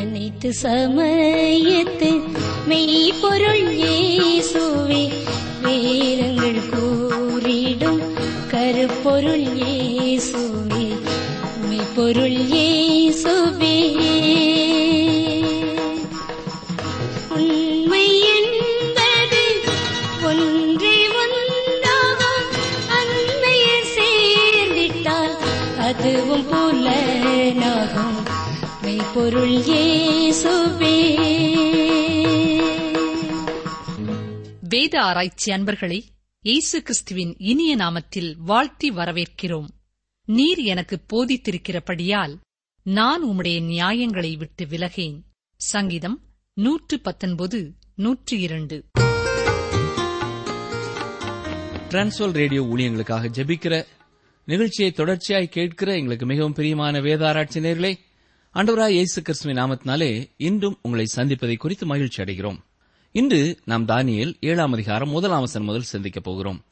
அனைத்து சமயத்து மெய்ப்பொருள் வேத அன்பர்களை இயேசு கிறிஸ்துவின் இனிய நாமத்தில் வாழ்த்தி வரவேற்கிறோம். நீர் எனக்கு போதித்திருக்கிறபடியால் நான் உம்முடைய நியாயங்களை விட்டு விலகேன். சங்கீதம் நூற்று பத்தொன்பது நூற்று இரண்டு டிரான்ஸ்வல் ரேடியோ ஊழியங்களுக்காக ஜெபிக்கிற நிகழ்ச்சியை தொடர்ச்சியாய் கேட்கிற எங்களுக்கு மிகவும் பிரியமான வேதாராய்ச்சி நேர்களே அண்டவராய் இயேசு கிறிஸ்துவின் நாமத்தினாலே இன்றும் உங்களை சந்திப்பதை குறித்து மகிழ்ச்சி அடைகிறோம். இன்று நாம் தானியல் ஏழாம் அதிகாரம் முதலாம் வசனம் முதல் சிந்திக்கப் போகிறோம்.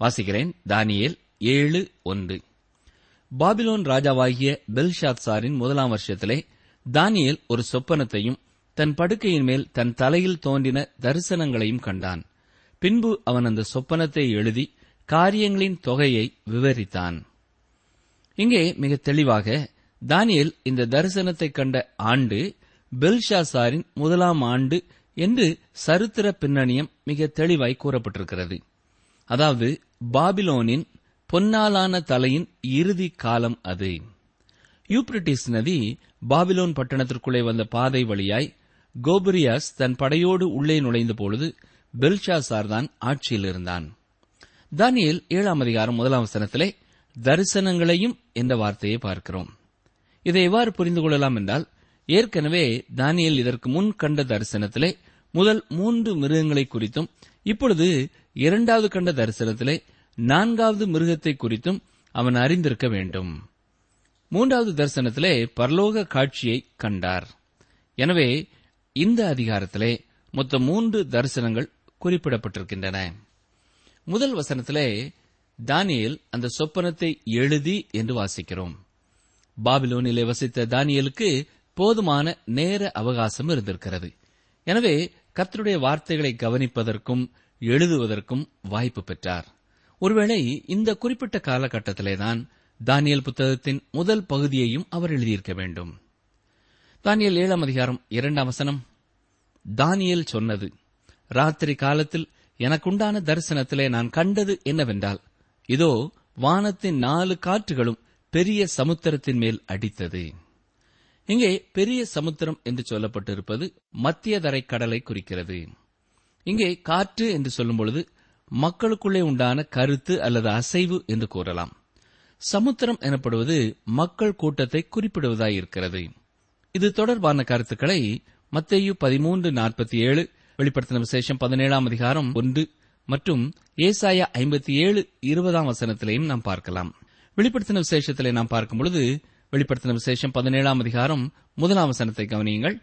வாசிக்கிறேன் தானியேல் ஏழு ஒன்று. பாபிலோன் ராஜாவாகிய பெல்ஷாத்சாரின் முதலாம் வருஷத்திலே தானியல் ஒரு சொப்பனத்தையும் தன் படுக்கையின் மேல் தன் தலையில் தோன்றின தரிசனங்களையும் கண்டான். பின்பு அவன் அந்த சொப்பனத்தை எழுதி காரியங்களின் தொகையை விவரித்தான். இங்கே மிக தெளிவாக தானியேல் இந்த தரிசனத்தை கண்ட ஆண்டு பெல்ஷாசாரின் முதலாம் ஆண்டு என்று சரித்திர பின்னணியம் மிக தெளிவாய் கூறப்பட்டிருக்கிறது. அதாவது பாபிலோனின் பொன்னாலான தலையின் இறுதி காலம் அது. யூப்ரிட்டிஸ் நதி பாபிலோன் பட்டணத்திற்குள்ளே வந்த பாதை வழியாய் கோபுரியாஸ் தன் படையோடு உள்ளே நுழைந்த பொழுது பெல்ஷாசார் தான் ஆட்சியில் இருந்தான். தானியல் ஏழாம் அதிகாரம் முதலாம் வசனத்திலே தரிசனங்களையும் என்ற வார்த்தையை பார்க்கிறோம். இதை எவ்வாறு புரிந்து கொள்ளலாம் என்றால் ஏற்கனவே தானியல் இதற்கு முன் கண்ட தரிசனத்திலே முதல் மூன்று மிருகங்களை குறித்தும் இப்பொழுது இரண்டாவது கண்ட தரிசனத்திலே நான்காவது மிருகத்தை குறித்தும் அவன் அறிந்திருக்க வேண்டும். மூன்றாவது தரிசனத்திலே பரலோக காட்சியை கண்டார். எனவே இந்த அதிகாரத்திலே மொத்தம் மூன்று தரிசனங்கள் குறிப்பிடப்பட்டிருக்கின்றன. முதல் வசனத்திலே தானியல் அந்த சொப்பனத்தை எழுதி என்று வாசிக்கிறோம். பாபிலோனிலே வசித்த தானியலுக்கு போதுமான நேர அவகாசம் இருந்திருக்கிறது. எனவே கர்த்தருடைய வார்த்தைகளை கவனிப்பதற்கும் எழுதுவதற்கும் வாய்ப்பு பெற்றார். ஒருவேளை இந்த குறிப்பிட்ட காலகட்டத்திலேதான் தானியல் புத்தகத்தின் முதல் பகுதியையும் அவர் எழுதியிருக்க வேண்டும். தானியல் ஏழாம் அதிகாரம் இரண்டாம் வசனம். தானியல் சொன்னது ராத்திரி காலத்தில் எனக்குண்டான தரிசனத்திலே நான் கண்டது என்னவென்றால் இதோ வானத்தின் நாலு காற்றுகளும் பெரிய சமுத்திரத்தின் மேல் அடித்தது. இங்கே பெரிய சமுத்திரம் என்று சொல்லப்பட்டிருப்பது மத்திய தரை கடலை குறிக்கிறது. இங்கே காற்று என்று சொல்லும்பொழுது மக்களுக்குள்ளே உண்டான கருத்து அல்லது அசைவு என்று கூறலாம். சமுத்திரம் எனப்படுவது மக்கள் கூட்டத்தை குறிப்பிடுவதாயிருக்கிறது இது தொடர்பான கருத்துக்களை மத்தேயு பதிமூன்று நாற்பத்தி ஏழு வெளிப்படுத்தின விசேஷம் பதினேழாம் அதிகாரம் ஒன்று மற்றும் ஏசாயா ஐம்பத்தி ஏழு இருபதாம் வசனத்திலையும் நாம் பார்க்கலாம். வெளிப்படுத்தின விசேஷத்திலே நாம் பார்க்கும்பொழுது வெளிப்படுத்தின விசேஷம் பதினேழாம் அதிகாரம் முதலாம் வசனத்தை கவனியுங்கள்.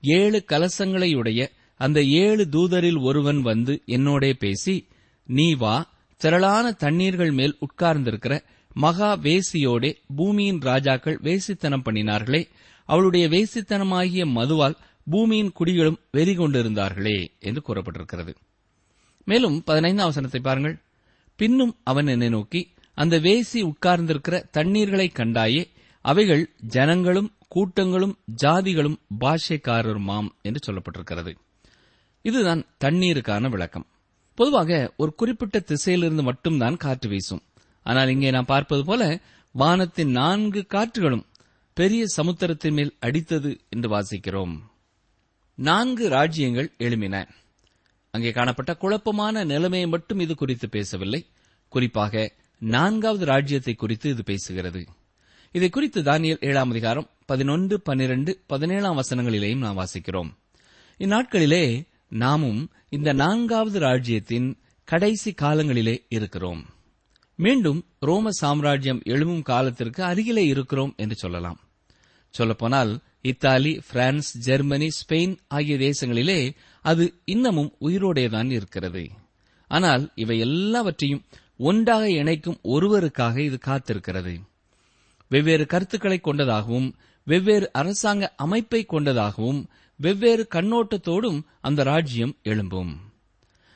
ஏழு கலசங்களையுடைய அந்த ஏழு தூதரில் ஒருவன் வந்து என்னோடே பேசி நீ வா திரளான தண்ணீர்கள் மேல் உட்கார்ந்திருக்கிற மகா வேசியோடே பூமியின் ராஜாக்கள் வேசித்தனம் பண்ணினார்களே அவளுடைய வேசித்தனமாகிய மதுவால் பூமியின் குடிகளும் வெறி கொண்டிருந்தார்களே என்று கூறப்பட்டிருக்கிறது. மேலும் பதினைந்தாம் வசனத்தை பாருங்கள். பின்னும் அவன் என்னை நோக்கி அந்த வேசி உட்கார்ந்திருக்கிற தண்ணீர்களை கண்டாயே அவைகள் ஜனங்களும் கூட்டங்களும் ஜாதிகளும் பாஷைக்காரருமாம் என்று சொல்லப்பட்டிருக்கிறது. இதுதான் தண்ணீருக்கான விளக்கம். பொதுவாக ஒரு குறிப்பிட்ட திசையிலிருந்து மட்டும்தான் காற்று வீசும். ஆனால் இங்கே நாம் பார்ப்பது போல வானத்தின் நான்கு காற்றுகளும் பெரிய சமுத்திரத்தின் மேல் அடித்தது என்று வாசிக்கிறோம். நான்கு ராஜ்யங்கள் எழுமின அங்கே காணப்பட்ட குழப்பமான நிலைமையை மட்டும் இது குறித்து பேசவில்லை. குறிப்பாக நான்காவது ராஜ்யத்தை குறித்து இது பேசுகிறது. இதை குறித்து தானியல் ஏழாம் அதிகாரம் பதினொன்று பன்னிரண்டு பதினேழாம் வசனங்களிலேயும் நாம் வாசிக்கிறோம். இந்நாட்களிலே நாமும் இந்த நான்காவது ராஜ்யத்தின் கடைசி காலங்களிலே இருக்கிறோம். மீண்டும் ரோம சாம்ராஜ்யம் எழும்பும் காலத்திற்கு அருகிலே இருக்கிறோம் என்று சொல்லலாம். சொல்லப்போனால் இத்தாலி பிரான்ஸ் ஜெர்மனி ஸ்பெயின் ஆகிய தேசங்களிலே அது இன்னமும் உயிரோடேதான் இருக்கிறது. ஆனால் இவை எல்லாவற்றையும் ஒன்றாக இணைக்கும் ஒருவருக்காக இது காத்திருக்கிறது. வெவ்வேறு கருத்துக்களை கொண்டதாகவும் வெவ்வேறு அரசாங்க அமைப்பை கொண்டதாகவும் வெவ்வேறு கண்ணோட்டத்தோடும் அந்த ராஜ்யம் எழும்பும்.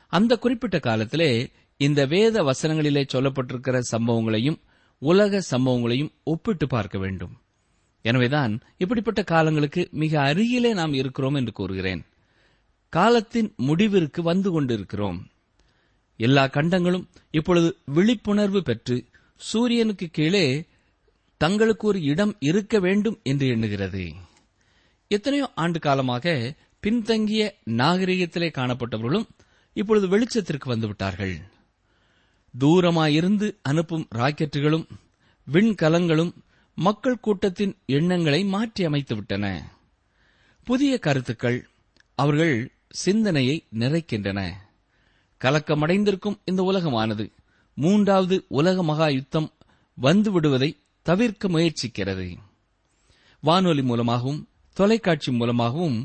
அந்த குறிப்பிட்ட காலத்திலே இந்த வேத வசனங்களிலே சொல்லப்பட்டிருக்கிற சம்பவங்களையும் உலக சம்பவங்களையும் ஒப்பிட்டு பார்க்க வேண்டும். எனவேதான் இப்படிப்பட்ட காலங்களுக்கு மிக அருகிலே நாம் இருக்கிறோம் என்று கூறுகிறேன். காலத்தின் முடிவிற்கு வந்து கொண்டிருக்கிறோம். எல்லா கண்டங்களும் இப்பொழுது விழிப்புணர்வு பெற்று சூரியனுக்கு கீழே தங்களுக்கு ஒரு இடம் இருக்க வேண்டும் என்று எண்ணுகிறது. எத்தனையோ ஆண்டு காலமாக பின்தங்கிய நாகரிகத்திலே காணப்பட்டவர்களும் இப்பொழுது வெளிச்சத்திற்கு வந்துவிட்டார்கள் தூரமாயிருந்து அனுப்பும் ராக்கெட்டுகளும் விண்கலங்களும் மக்கள் கூட்டத்தின் எண்ணங்களை மாற்றி அமைத்துவிட்டன புதிய கருத்துக்கள் அவர்கள் சிந்தனையை நிறைக்கின்றன. கலக்கமடைந்திருக்கும் இந்த உலகமானது மூன்றாவது உலக மகா யுத்தம் வந்துவிடுவதை தவிர்க்க முயற்சிக்கிறது. வானொலி மூலமாகவும் தொலைக்காட்சி மூலமாகவும்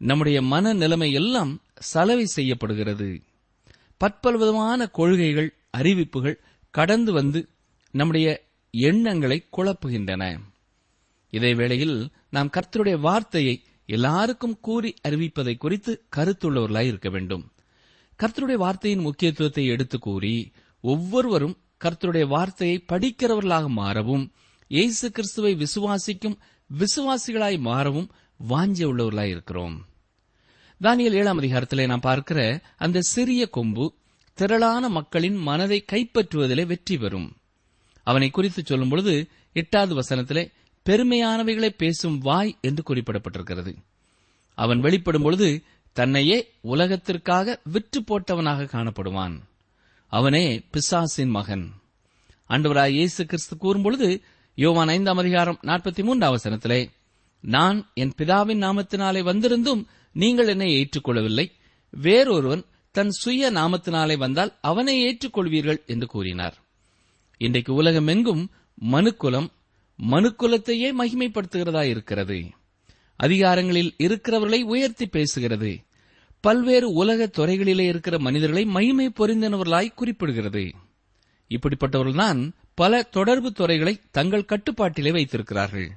நம்முடைய மன நிலைமை எல்லாம் சலவை செய்யப்படுகிறது. பற்பல விதமான கொள்கைகள் அறிவிப்புகள் கடந்து வந்து நம்முடைய எண்ணங்களை குழப்புகின்றன. இதே வேளையில் நாம் கர்த்தருடைய வார்த்தையை எல்லாருக்கும் கூறி அறிவிப்பதை குறித்து கருத்துள்ளவர்களாய் இருக்க வேண்டும். கர்த்தருடைய வார்த்தையின் முக்கியத்துவத்தை எடுத்து கூறி ஒவ்வொருவரும் கர்த்தருடைய வார்த்தையை படிக்கிறவர்களாக மாறவும் இயேசு கிறிஸ்துவை விசுவாசிக்கும் விசுவாசிகளாய் மாறவும் வாஞ்ச உள்ளவர்களாய் இருக்கிறோம். தானியல் ஏழாம் அதிகாரத்திலே நாம் பார்க்கிற அந்த சிறிய கொம்பு திரளான மக்களின் மனதை கைப்பற்றுவதிலே வெற்றி பெறும். அவனை குறித்து சொல்லும் பொழுது எட்டாவது வசனத்திலே பெருமையானவைகளை பேசும் வாய் என்று குறிப்பிடப்பட்டிருக்கிறது. அவன் வெளிப்படும் பொழுது தன்னையே உலகத்திற்காக விற்று போட்டவனாக காணப்படுவான். அவனே பிசாசின் மகன். அண்டவராய் இயேசு கிறிஸ்து கூறும்பொழுது யோவான் ஐந்தாம் அதிகாரம் நாற்பத்தி மூன்றாம் வசனத்திலே நான் என் பிதாவின் நாமத்தினாலே வந்திருந்தும் நீங்கள் என்னை ஏற்றுக்கொள்ளவில்லை. வேறொருவன் தன் சுய நாமத்தினாலே வந்தால் அவனை ஏற்றுக்கொள்வீர்கள் என்று கூறினார். இன்றைக்கு உலகமெங்கும் மனுக்குலம் மனுக்குலத்தையே மகிமைப்படுத்துகிறதா இருக்கிறது. அதிகாரங்களில் இருக்கிறவர்களை உயர்த்தி பேசுகிறது. பல்வேறு உலக துறைகளிலே இருக்கிற மனிதர்களை மகிமை பொறிந்தனவர்களாய் குறிப்பிடுகிறது. இப்படிப்பட்டவர்கள்தான் பல தொடர்பு துறைகளை தங்கள் கட்டுப்பாட்டிலே வைத்திருக்கிறார்கள்.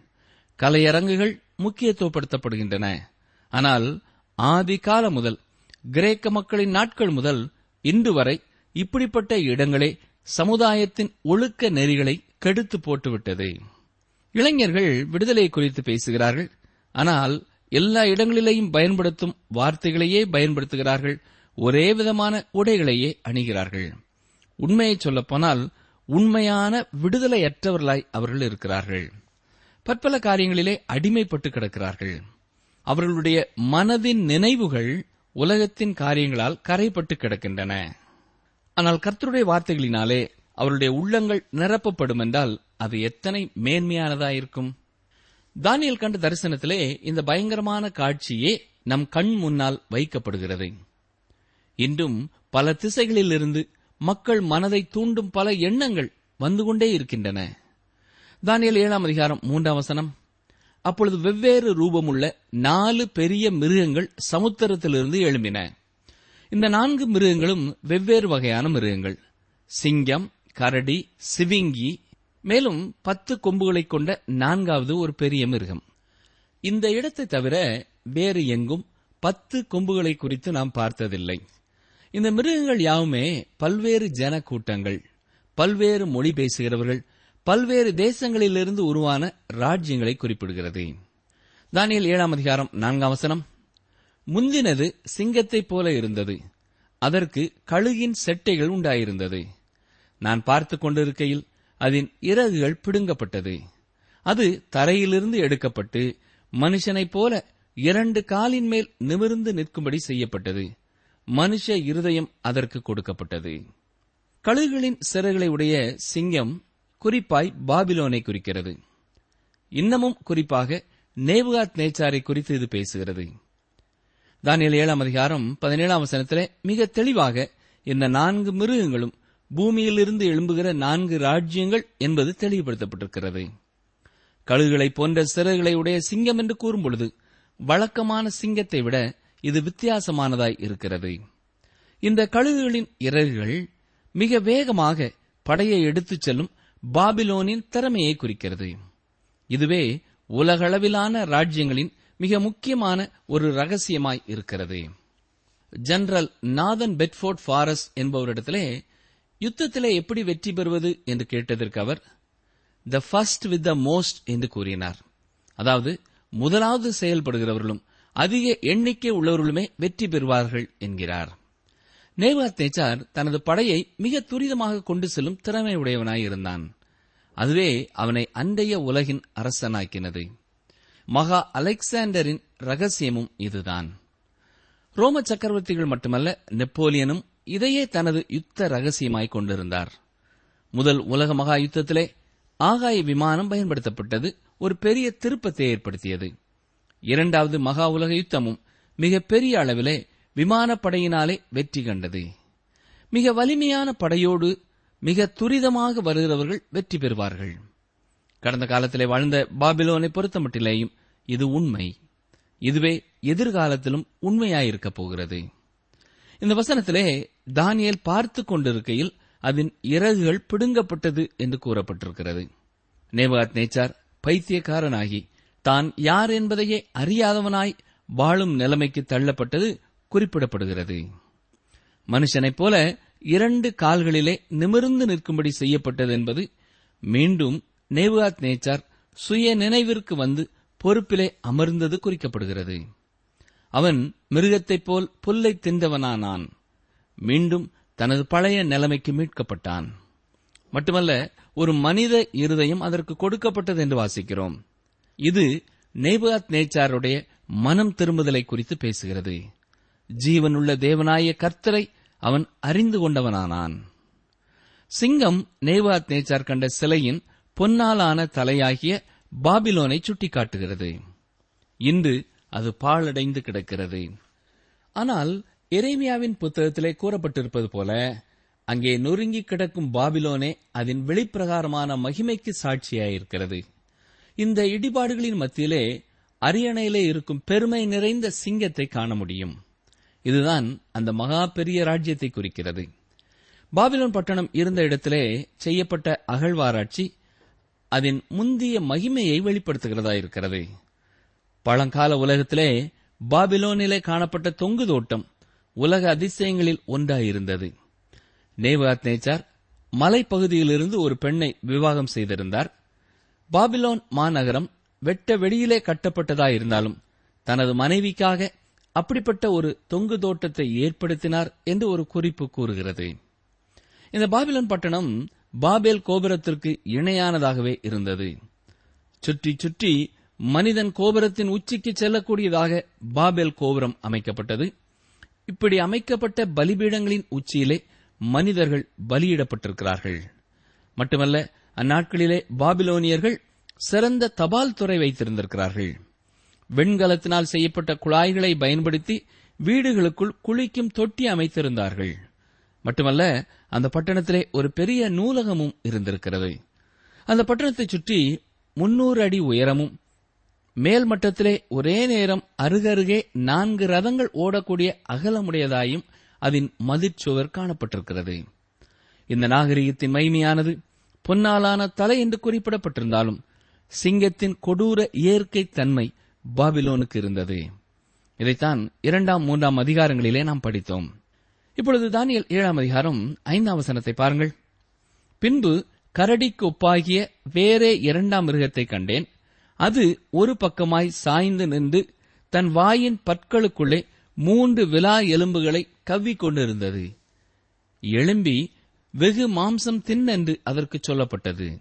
கலையரங்குகள் முக்கியத்துவப்படுத்தப்படுகின்றன. ஆனால் ஆதி காலம் முதல் கிரேக்க மக்களின் நாட்கள் முதல் இன்று வரை இப்படிப்பட்ட இடங்களே சமுதாயத்தின் ஒழுக்க நெறிகளை கெடுத்து போட்டுவிட்டது. இளைஞர்கள் விடுதலை குறித்து பேசுகிறார்கள். ஆனால் எல்லா இடங்களிலேயும் பயன்படுத்தும் வார்த்தைகளையே பயன்படுத்துகிறார்கள். ஒரே விதமான உடைகளையே அணிகிறார்கள். உண்மையை சொல்லப்போனால் உண்மையான விடுதலையற்றவர்களாய் அவர்கள் இருக்கிறார்கள். பற்பல காரியங்களிலே அடிமைப்பட்டு கிடக்கிறார்கள். அவர்களுடைய மனதின் நினைவுகள் உலகத்தின் காரியங்களால் கரைப்பட்டு கிடக்கின்றன. ஆனால் கர்த்தருடைய வார்த்தைகளினாலே அவருடைய உள்ளங்கள் நிரப்பப்படும் என்றால் அது எத்தனை மேன்மையானதாயிருக்கும்? தானியல் கண்ட தரிசனத்திலே இந்த பயங்கரமான காட்சியே நம் கண் முன்னால் வைக்கப்படுகிறது. இன்றும் பல திசைகளிலிருந்து மக்கள் மனதை தூண்டும் பல எண்ணங்கள் வந்து கொண்டே இருக்கின்றன. தானியல் ஏழாம் அதிகாரம் மூன்றாம் வசனம். அப்பொழுது வெவ்வேறு ரூபமுள்ள நாலு பெரிய மிருகங்கள் சமுத்திரத்திலிருந்து எழும்பின. இந்த நான்கு மிருகங்களும் வெவ்வேறு வகையான மிருகங்கள். சிங்கம் கரடி சிவிங்கி மேலும் பத்து கொம்புகளைக் கொண்ட நான்காவது ஒரு பெரிய மிருகம். இந்த இடத்தை தவிர வேறு எங்கும் பத்து கொம்புகளை குறித்து நாம் பார்த்ததில்லை. இந்த மிருகங்கள் யாவுமே பல்வேறு ஜன கூட்டங்கள் பல்வேறு மொழி பேசுகிறவர்கள் பல்வேறு தேசங்களிலிருந்து உருவான ராஜ்யங்களை குறிப்பிடுகிறது. தானியல் ஏழாம் அதிகாரம் நான்காம் வசனம். முந்தினது சிங்கத்தைப் போல இருந்தது. அதற்கு கழுகின் செட்டைகள் உண்டாயிருந்தது. நான் பார்த்துக் கொண்டிருக்கையில் அதன் இறகுகள் பிடுங்கப்பட்டது. அது தரையிலிருந்து எடுக்கப்பட்டு மனுஷனைப் போல இரண்டு காலின் மேல் நிமிர்ந்து நிற்கும்படி செய்யப்பட்டது. மனுஷ இருதயம் அதற்கு கொடுக்கப்பட்டது. கழுகுகளின் சிறகுகளை உடைய சிங்கம் குறிப்பாய் பாபிலோனை குறிக்கிறது. இன்னமும் குறிப்பாக நேபுகாத் நேச்சாரை குறித்து இது பேசுகிறது. தானியல் ஏழாம் அதிகாரம் பதினேழாம் வசனத்திலே மிக தெளிவாக இந்த நான்கு மிருகங்களும் பூமியிலிருந்து எழும்புகிற நான்கு ராஜ்யங்கள் என்பது தெளிவுபடுத்தப்பட்டிருக்கிறது. கழுகுகளை போன்ற சிறகுகளை உடைய சிங்கம் என்று கூறும்பொழுது வழக்கமான சிங்கத்தை விட இது வித்தியாசமானதாய் இருக்கிறது. இந்த கழுகுகளின் இறகுகள் மிக வேகமாக படையை எடுத்துச் செல்லும் பாபிலோனின் திறமையை குறிக்கிறது. இதுவே உலகளவிலான ராஜ்யங்களின் மிக முக்கியமான ஒரு ரகசியமாய் இருக்கிறது. ஜெனரல் நாதன் பெட்ஃபோர்ட் ஃபாரஸ் என்பவரிடத்திலே யுத்தத்திலே எப்படி வெற்றி பெறுவது? என்று கேட்டதற்கு அவர் the first with the most என்று கூறினார். அதாவது முதலாவது செயல்படுகிறவர்களும் அதிக எண்ணிக்கை உள்ளவர்களுமே வெற்றி பெறுவார்கள் என்கிறார். நேவா நேச்சார் தனது படையை மிக துரிதமாக கொண்டு செல்லும் திறமையுடையவனாயிருந்தான் இருந்தான். அதுவே அவனை அண்டைய உலகின் அரசனாக்கினது. மகா அலெக்சாண்டரின் ரகசியமும் இதுதான். ரோம சக்கரவர்த்திகள் மட்டுமல்ல நெப்போலியனும் இதையே தனது யுத்த ரகசியமாய் கொண்டிருந்தார். முதல் உலக மகா யுத்தத்திலே ஆகாய விமானம் பயன்படுத்தப்பட்டது ஒரு பெரிய திருப்பத்தை ஏற்படுத்தியது. இரண்டாவது மகா உலக யுத்தமும் மிக பெரிய அளவிலே விமானப்படையினாலே வெற்றி கண்டது. மிக வலிமையான படையோடு மிக துரிதமாக வருகிறவர்கள் வெற்றி பெறுவார்கள். கடந்த காலத்திலே வாழ்ந்த பாபிலோனை பொறுத்தமட்டிலேயும் இது உண்மை. இதுவே எதிர்காலத்திலும் உண்மையாயிருக்கப் போகிறது. இந்த வசனத்திலே தானியல் பார்த்து கொண்டிருக்கையில் அதன் இறகுகள் பிடுங்கப்பட்டது என்று கூறப்பட்டிருக்கிறது. நேபாத் நேச்சார் பைத்தியக்காரனாகி தான் யார் என்பதையே அறியாதவனாய் வாழும் நிலைமைக்கு தள்ளப்பட்டது குறிப்பிடப்படுகிறது. மனுஷனைப் போல இரண்டு கால்களிலே நிமிர்ந்து நிற்கும்படி செய்யப்பட்டது என்பது மீண்டும் நேவாத் நேச்சார் சுய நினைவிற்கு வந்து பொறுப்பிலே அமர்ந்தது குறிக்கப்படுகிறது. அவன் மிருகத்தைப் போல் புல்லை தின்றவனானான். மீண்டும் தனது பழைய நிலைமைக்கு மீட்கப்பட்டான். மட்டுமல்ல ஒரு மனித இருதயம் அதற்கு கொடுக்கப்பட்டது என்று வாசிக்கிறோம். இது நேபாத் நேச்சாருடைய மனம் திரும்புதலை குறித்து பேசுகிறது. ஜீவனுள்ள தேவனாய கர்த்தரை அவன் அறிந்து கொண்டவனானான். சிங்கம் நெய்வாத் நேச்சார் கண்ட சிலையின் பொன்னாலான தலையாகிய பாபிலோனை சுட்டிக்காட்டுகிறது. இன்று அது பாழடைந்து கிடக்கிறது. ஆனால் எரேமியாவின் புத்தகத்திலே கூறப்பட்டிருப்பது போல அங்கே நொறுங்கி கிடக்கும் பாபிலோனே அதன் வெளிப்பிரகாரமான மகிமைக்கு சாட்சியாயிருக்கிறது. இந்த இடிபாடுகளின் மத்தியிலே அரியணையிலே இருக்கும் பெருமை நிறைந்த சிங்கத்தை காண முடியும். இதுதான் அந்த மகா பெரிய ராஜ்யத்தை குறிக்கிறது. பாபிலோன் பட்டணம் இருந்த இடத்திலே செய்யப்பட்ட அகழ்வாராய்ச்சி அதன் முந்திய மகிமையை வெளிப்படுத்துகிறதா இருக்கிறது. பழங்கால உலகத்திலே பாபிலோனிலே காணப்பட்ட தொங்கு தோட்டம் உலக அதிசயங்களில் ஒன்றாயிருந்தது. நேவாத் நேச்சார் மலைப்பகுதியிலிருந்து ஒரு பெண்ணை விவாகம் செய்திருந்தார். பாபிலோன் மாநகரம் வெட்ட வெளியிலே கட்டப்பட்டதாயிருந்தாலும் தனது மனைவிக்காக அப்படிப்பட்ட ஒரு தொங்கு தோட்டத்தை ஏற்படுத்தினார் என்று ஒரு குறிப்பு கூறுகிறது. இந்த பாபிலோன் பட்டணம் பாபேல் கோபுரத்திற்கு இணையானதாகவே இருந்தது. சுற்றி சுற்றி மனிதன் கோபுரத்தின் உச்சிக்கு செல்லக்கூடியதாக பாபேல் கோபுரம் அமைக்கப்பட்டது. இப்படி அமைக்கப்பட்ட பலிபீடங்களின் உச்சியிலே மனிதர்கள் பலியிடப்பட்டிருக்கிறார்கள். மட்டுமல்ல அந்நாட்களிலே பாபிலோனியர்கள் சிறந்த தபால் துறை வைத்திருந்திருக்கிறார்கள். வெண்கலத்தினால் செய்யப்பட்ட குழாய்களை பயன்படுத்தி வீடுகளுக்குள் குளிக்கும் தொட்டி அமைத்திருந்தார்கள். மட்டுமல்ல அந்த பட்டணத்திலே ஒரு பெரிய நூலகமும் இருந்திருக்கிறது. அந்த பட்டணத்தைச் சுற்றி முன்னூறு அடி உயரமும் மேல் மட்டத்திலே ஒரே நேரம் அருகருகே நான்கு ரதங்கள் ஓடக்கூடிய அகலமுடையதாயும் அதன் மதிச்சுவர் காணப்பட்டிருக்கிறது. இந்த நாகரிகத்தின் மைமையானது பொன்னாலான தலை என்று குறிப்பிடப்பட்டிருந்தாலும் சிங்கத்தின் கொடூர இயற்கை தன்மை பாபிலோனுக்கு இருந்தது. இதைத்தான் இரண்டாம் மூன்றாம் அதிகாரங்களிலே நாம் படித்தோம். இப்பொழுது தானியல் ஏழாம் அதிகாரம் ஐந்தாம் வசனத்தை பாருங்கள். பின்பு கரடிக்கு ஒப்பாகிய வேறே இரண்டாம் மிருகத்தை கண்டேன். அது ஒரு பக்கமாய் சாய்ந்து நின்று தன் வாயின் பற்களுக்குள்ளே மூன்று விலா எலும்புகளை கவ்விக் கொண்டிருந்தது. எழும்பி வெகு மாம்சம் தின்னென்று அதற்கு சொல்லப்பட்டது.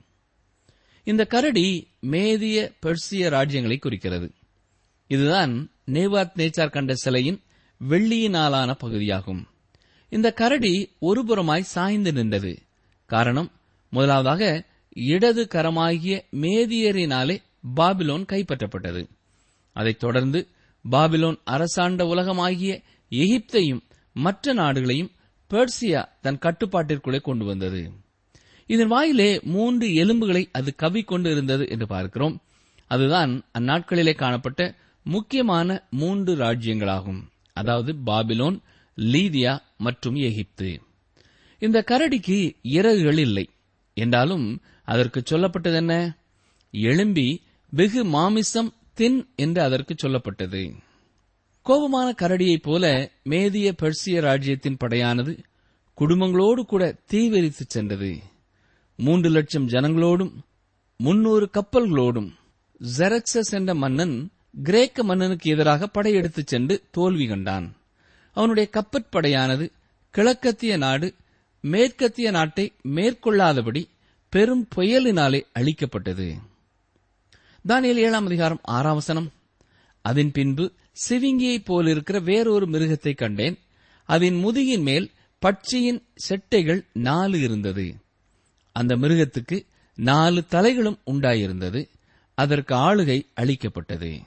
இந்த கரடி மேதிய பெர்சிய ராஜ்யங்களை குறிக்கிறது. இதுதான் நேவாத் நேச்சார் கண்ட சிலையின் வெள்ளியினாலான பகுதியாகும். இந்த கரடி ஒருபுறமாய் சாய்ந்து நின்றது. காரணம் முதலாவதாக இடது கரமாகிய மேதியரினாலே பாபிலோன் கைப்பற்றப்பட்டது. அதைத் தொடர்ந்து பாபிலோன் அரசாண்ட உலகமாகிய எகிப்தையும் மற்ற நாடுகளையும் பெர்சியா தன் கட்டுப்பாட்டிற்குள்ளே கொண்டு வந்தது. இதன் வாயிலே மூன்று எலும்புகளை அது கவ்விக்கொண்டு இருந்தது என்று பார்க்கிறோம். அதுதான் அந்நாட்களிலே காணப்பட்ட முக்கியமான மூன்று ராஜ்யங்களாகும். அதாவது பாபிலோன் லீதியா மற்றும் எகிப்து. இந்த கரடிக்கு இறகுகள் இல்லை. என்றாலும் அதற்கு சொல்லப்பட்டது என்ன எழும்பி வெகு மாமிசம் தின் என்று அதற்கு சொல்லப்பட்டது. கோபமான கரடியைப் போல மேதிய பெர்சிய ராஜ்யத்தின் படையானது குடும்பங்களோடு கூட தீவிரித்து சென்றது. மூன்று லட்சம் ஜனங்களோடும் முன்னூறு கப்பல்களோடும் ஜெரக்சஸ் என்ற மன்னன் கிரேக்க மன்னனுக்கு எதிராக படையெடுத்துச் சென்று தோல்வி கண்டான். அவனுடைய கப்பற்படையானது கிழக்கத்திய நாடு மேற்கத்திய நாட்டை மேற்கொள்ளாதபடி பெரும் புயலினாலே அழிக்கப்பட்டது. தானியல் ஏழாம் அதிகாரம் ஆறாம் வசனம். அதன் பின்பு சிவிங்கியைப் போலிருக்கிற வேறொரு மிருகத்தை கண்டேன். அதன் முதுகின் மேல் பட்சியின் செட்டைகள் நாலு இருந்தது. அந்த மிருகத்துக்கு நாலு தலைகளும் உண்டாயிருந்தது. அதற்கு ஆளுகை அளிக்கப்பட்டது.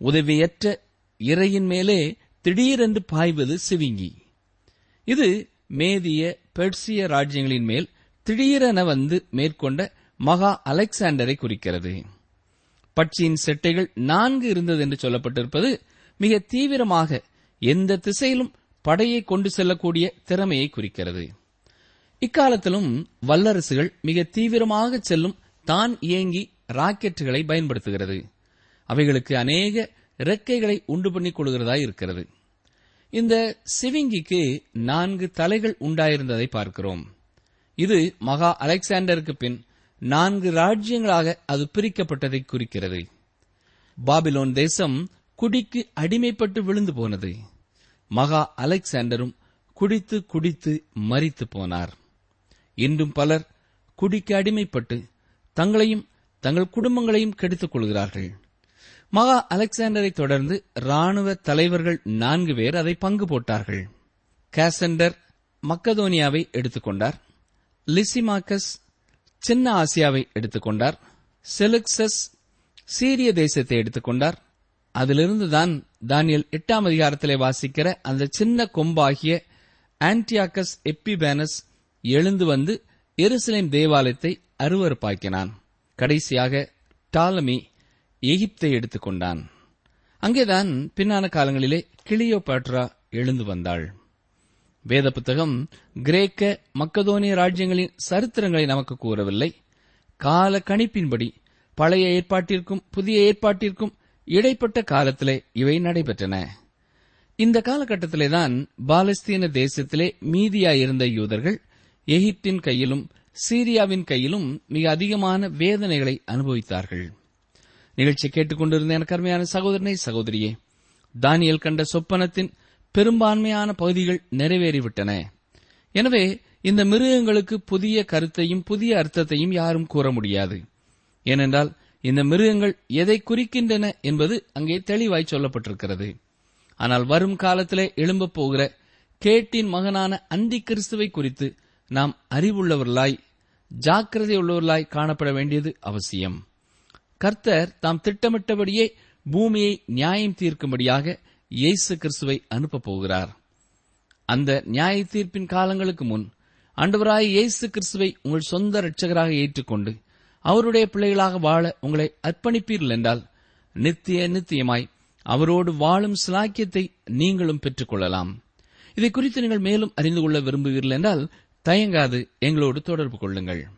உதவியற்ற இறையின் மேலே திடீரென்று பாய்வது சிவிங்கி. இது மேதிய பெர்சிய ராஜ்யங்களின் மேல் திடீரென வந்து மேற்கொண்ட மகா அலெக்சாண்டரை குறிக்கிறது. பட்சியின் செட்டைகள் நான்கு இருந்தது என்று சொல்லப்பட்டிருப்பது மிக தீவிரமாக எந்த திசையிலும் படையை கொண்டு செல்லக்கூடிய திறமையை குறிக்கிறது. இக்காலத்திலும் வல்லரசுகள் மிக தீவிரமாக செல்லும் தான் இயங்கி ராக்கெட்டுகளை பயன்படுத்துகிறது. அவைகளுக்கு அநேக இறக்கைகளை உண்டு பண்ணிக் கொள்கிறதாய் இருக்கிறது. இந்த சிவிங்கிக்கு நான்கு தலைகள் உண்டாயிருந்ததை பார்க்கிறோம். இது மகா அலெக்சாண்டருக்கு பின் நான்கு ராஜ்யங்களாக அது பிரிக்கப்பட்டதை குறிக்கிறது. பாபிலோன் தேசம் குடிக்கு அடிமைப்பட்டு விழுந்து போனது. மகா அலெக்சாண்டரும் குடித்து குடித்து மறித்து போனார். இன்றும் பலர் குடிக்கு அடிமைப்பட்டு தங்களையும் தங்கள் குடும்பங்களையும் கெடுத்துக் கொள்கிறார்கள். மகா அலெக்சாண்டரை தொடர்ந்து ராணுவ தலைவர்கள் நான்கு பேர் அதை பங்கு போட்டார்கள். காசண்டர் மக்கதோனியாவை எடுத்துக்கொண்டார் லிசிமாக்கஸ் சின்ன ஆசியாவை எடுத்துக்கொண்டார். செலுக்சஸ் சீரிய தேசத்தை எடுத்துக்கொண்டார். அதிலிருந்துதான் தானியல் எட்டாம் அதிகாரத்திலே வாசிக்கிற அந்த சின்ன கொம்பாகிய ஆன்டியாக்கஸ் எப்பிபேனஸ் எழுந்து வந்து எருசலேம் தேவாலயத்தை அருவறுப்பாக்கினான் கடைசியாக டாலமி எகிப்தை எடுத்துக்கொண்டான். அங்கேதான் பின்னான காலங்களிலே கிளியோபாட்ரா எழுந்து வந்தாள். வேத புத்தகம் கிரேக்க மக்கதோனிய ராஜ்யங்களின் சரித்திரங்களை நமக்கு கூறவில்லை. கால கணிப்பின்படி பழைய ஏற்பாட்டிற்கும் புதிய ஏற்பாட்டிற்கும் இடைப்பட்ட காலத்திலே இவை நடைபெற்றன. இந்த காலகட்டத்திலேதான் பாலஸ்தீன தேசத்திலே மீதியாயிருந்த யூதர்கள் எகிப்தின் கையிலும் சீரியாவின் கையிலும் மிக அதிகமான வேதனைகளை அனுபவித்தார்கள். நிகழ்ச்சி கேட்டுக்கொண்டிருந்த எனக்கு அருமையான சகோதரனை சகோதரியே தானியல் கண்ட சொப்பனத்தின் பெரும்பான்மையான பகுதிகள் நிறைவேறிவிட்டன. எனவே இந்த மிருகங்களுக்கு புதிய கருத்தையும் புதிய அர்த்தத்தையும் யாரும் கூற முடியாது. ஏனென்றால் இந்த மிருகங்கள் எதை குறிக்கின்றன என்பது அங்கே தெளிவாய் சொல்லப்பட்டிருக்கிறது. ஆனால் வரும் காலத்திலே எழும்பப் போகிற கேட்டின் மகனான அந்தி கிறிஸ்துவை குறித்து நாம் அறிவுள்ளவர்களாய் ஜாக்கிரதை உள்ளவர்களாய் காணப்பட வேண்டியது அவசியம். கர்த்தர் தாம் திட்டமிட்டபடியே பூமியை நியாயம் தீர்க்கும்படியாக இயேசு கிறிஸ்துவை அனுப்பப் போகிறார். அந்த நியாய தீர்ப்பின் காலங்களுக்கு முன் அண்டவராய் இயேசு கிறிஸ்துவை உங்கள் சொந்த இரட்சகராக ஏற்றுக்கொண்டு அவருடைய பிள்ளைகளாக வாழ உங்களை அர்ப்பணிப்பீர்கள் என்றால் நித்திய நித்தியமாய் அவரோடு வாழும் சிலாக்கியத்தை நீங்களும் பெற்றுக் கொள்ளலாம் இதை குறித்து நீங்கள் மேலும் அறிந்து கொள்ள விரும்புவீர்கள் என்றால் தயங்காது எங்களோடு தொடர்பு கொள்ளுங்கள்.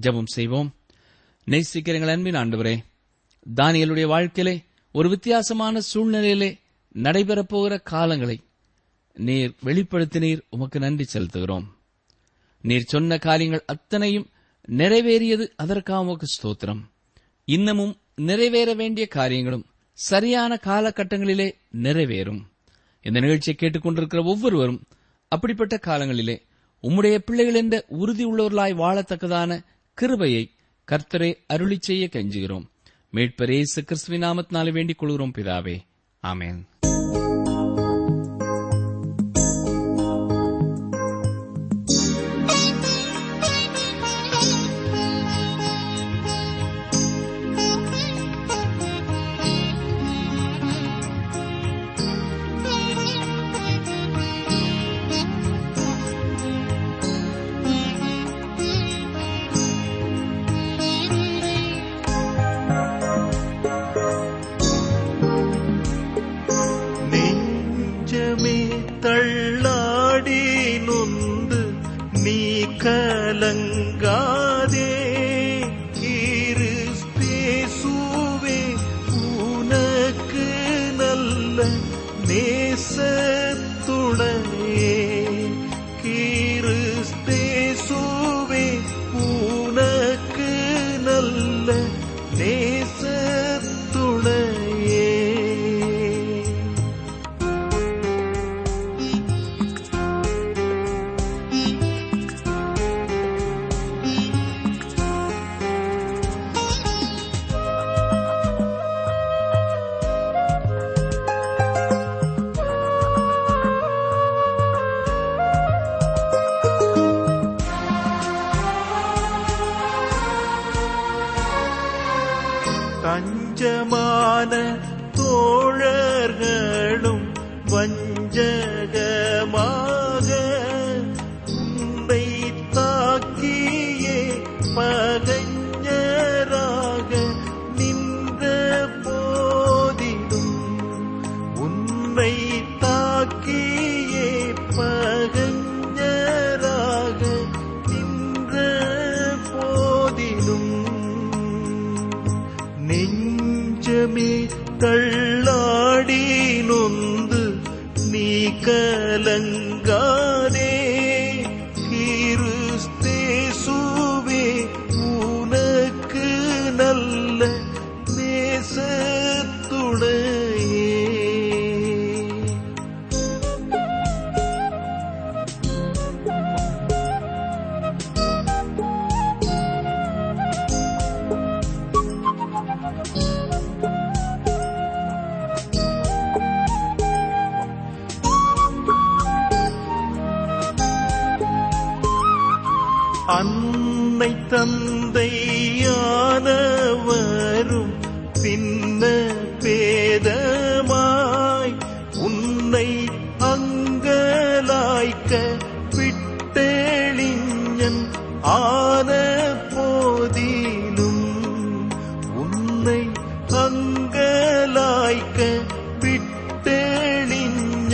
ஜெபம் செய்வோம். நேசிக்கிறங்கள் அன்பின் ஆண்டவரே தானியலுடைய வாழ்க்கையிலே ஒரு வித்தியாசமான சூழ்நிலையிலே நடைபெறப்போகிற காலங்களை நீர் வெளிப்படுத்தினீர் உமக்கு நன்றி செலுத்துகிறோம். நீர் சொன்ன காரியங்கள் அத்தனையும் நிறைவேறியது அதற்காக உமக்கு ஸ்தோத்திரம். இன்னமும் நிறைவேற வேண்டிய காரியங்களும் சரியான காலகட்டங்களிலே நிறைவேறும். இந்த நிகழ்ச்சியை கேட்டுக்கொண்டிருக்கிற ஒவ்வொருவரும் அப்படிப்பட்ட காலங்களிலே உம்முடைய பிள்ளைகள் என்ற உறுதி உள்ளவர்களாய் வாழத்தக்கதான கிருபையை கர்த்தரை அருளி செய்ய கெஞ்சுகிறோம். மீட்பரேசு கிறிஸ்துவின் நாமத்தினாலே வேண்டிக் கொள்கிறோம் பிதாவே. ஆமேன்.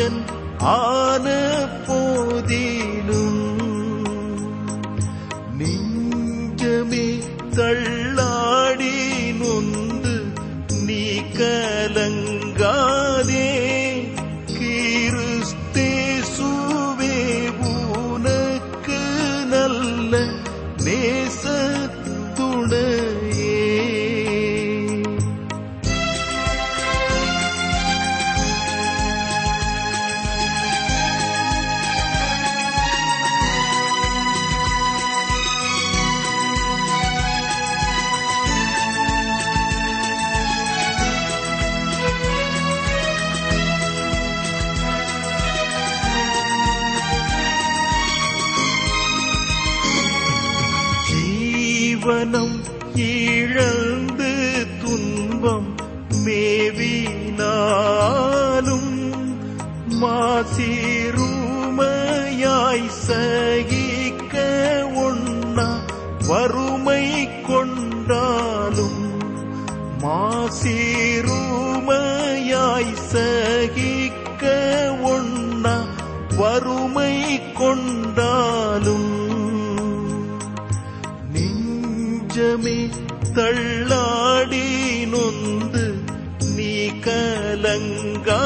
மனிதன் ஆன போதிலும் நெஞ்சமே தள்ளாடி நொந்து நீ கலங்க துன்பம் மேவினாலும் மாசீருமையாய் சகிக்க ஒண்ணா வறுமை கொண்டாலும் மாசீருமையாய் சகிக்க ஒண்ணா வறுமை கொண்டாலும் நெஞ்சமே தள்ளாடி நொந்து நீ கலங்கா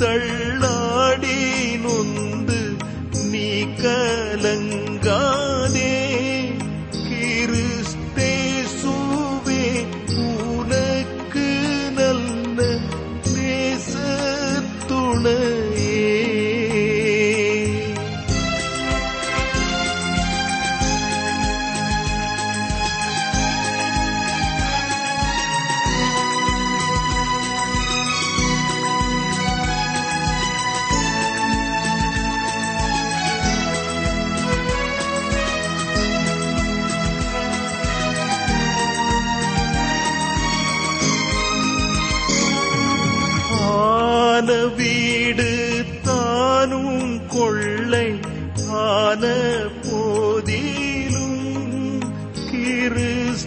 நெஞ்சமே தள்ளாடி his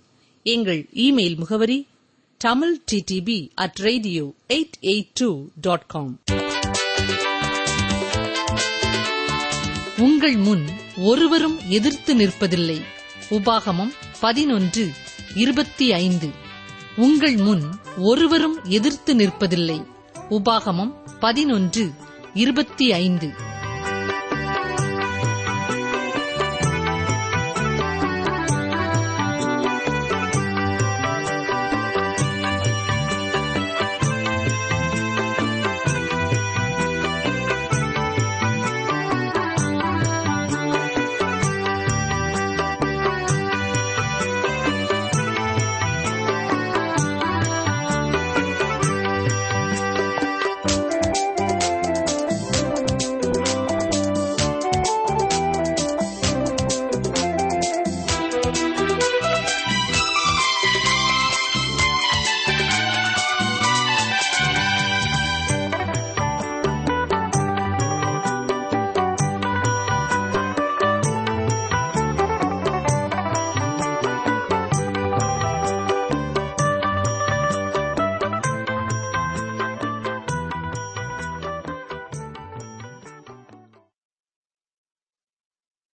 எங்கள் இமெயில் முகவரி Tamil DDP at radio eight eight two dot com உங்கள் முன் ஒருவரும் எதிர்த்து நிற்பதில்லை. உபாகமம் பதினொன்று இருபத்தி ஐந்து. உங்கள் முன் ஒருவரும் எதிர்த்து நிற்பதில்லை. உபாகமம் பதினொன்று இருபத்தி ஐந்து.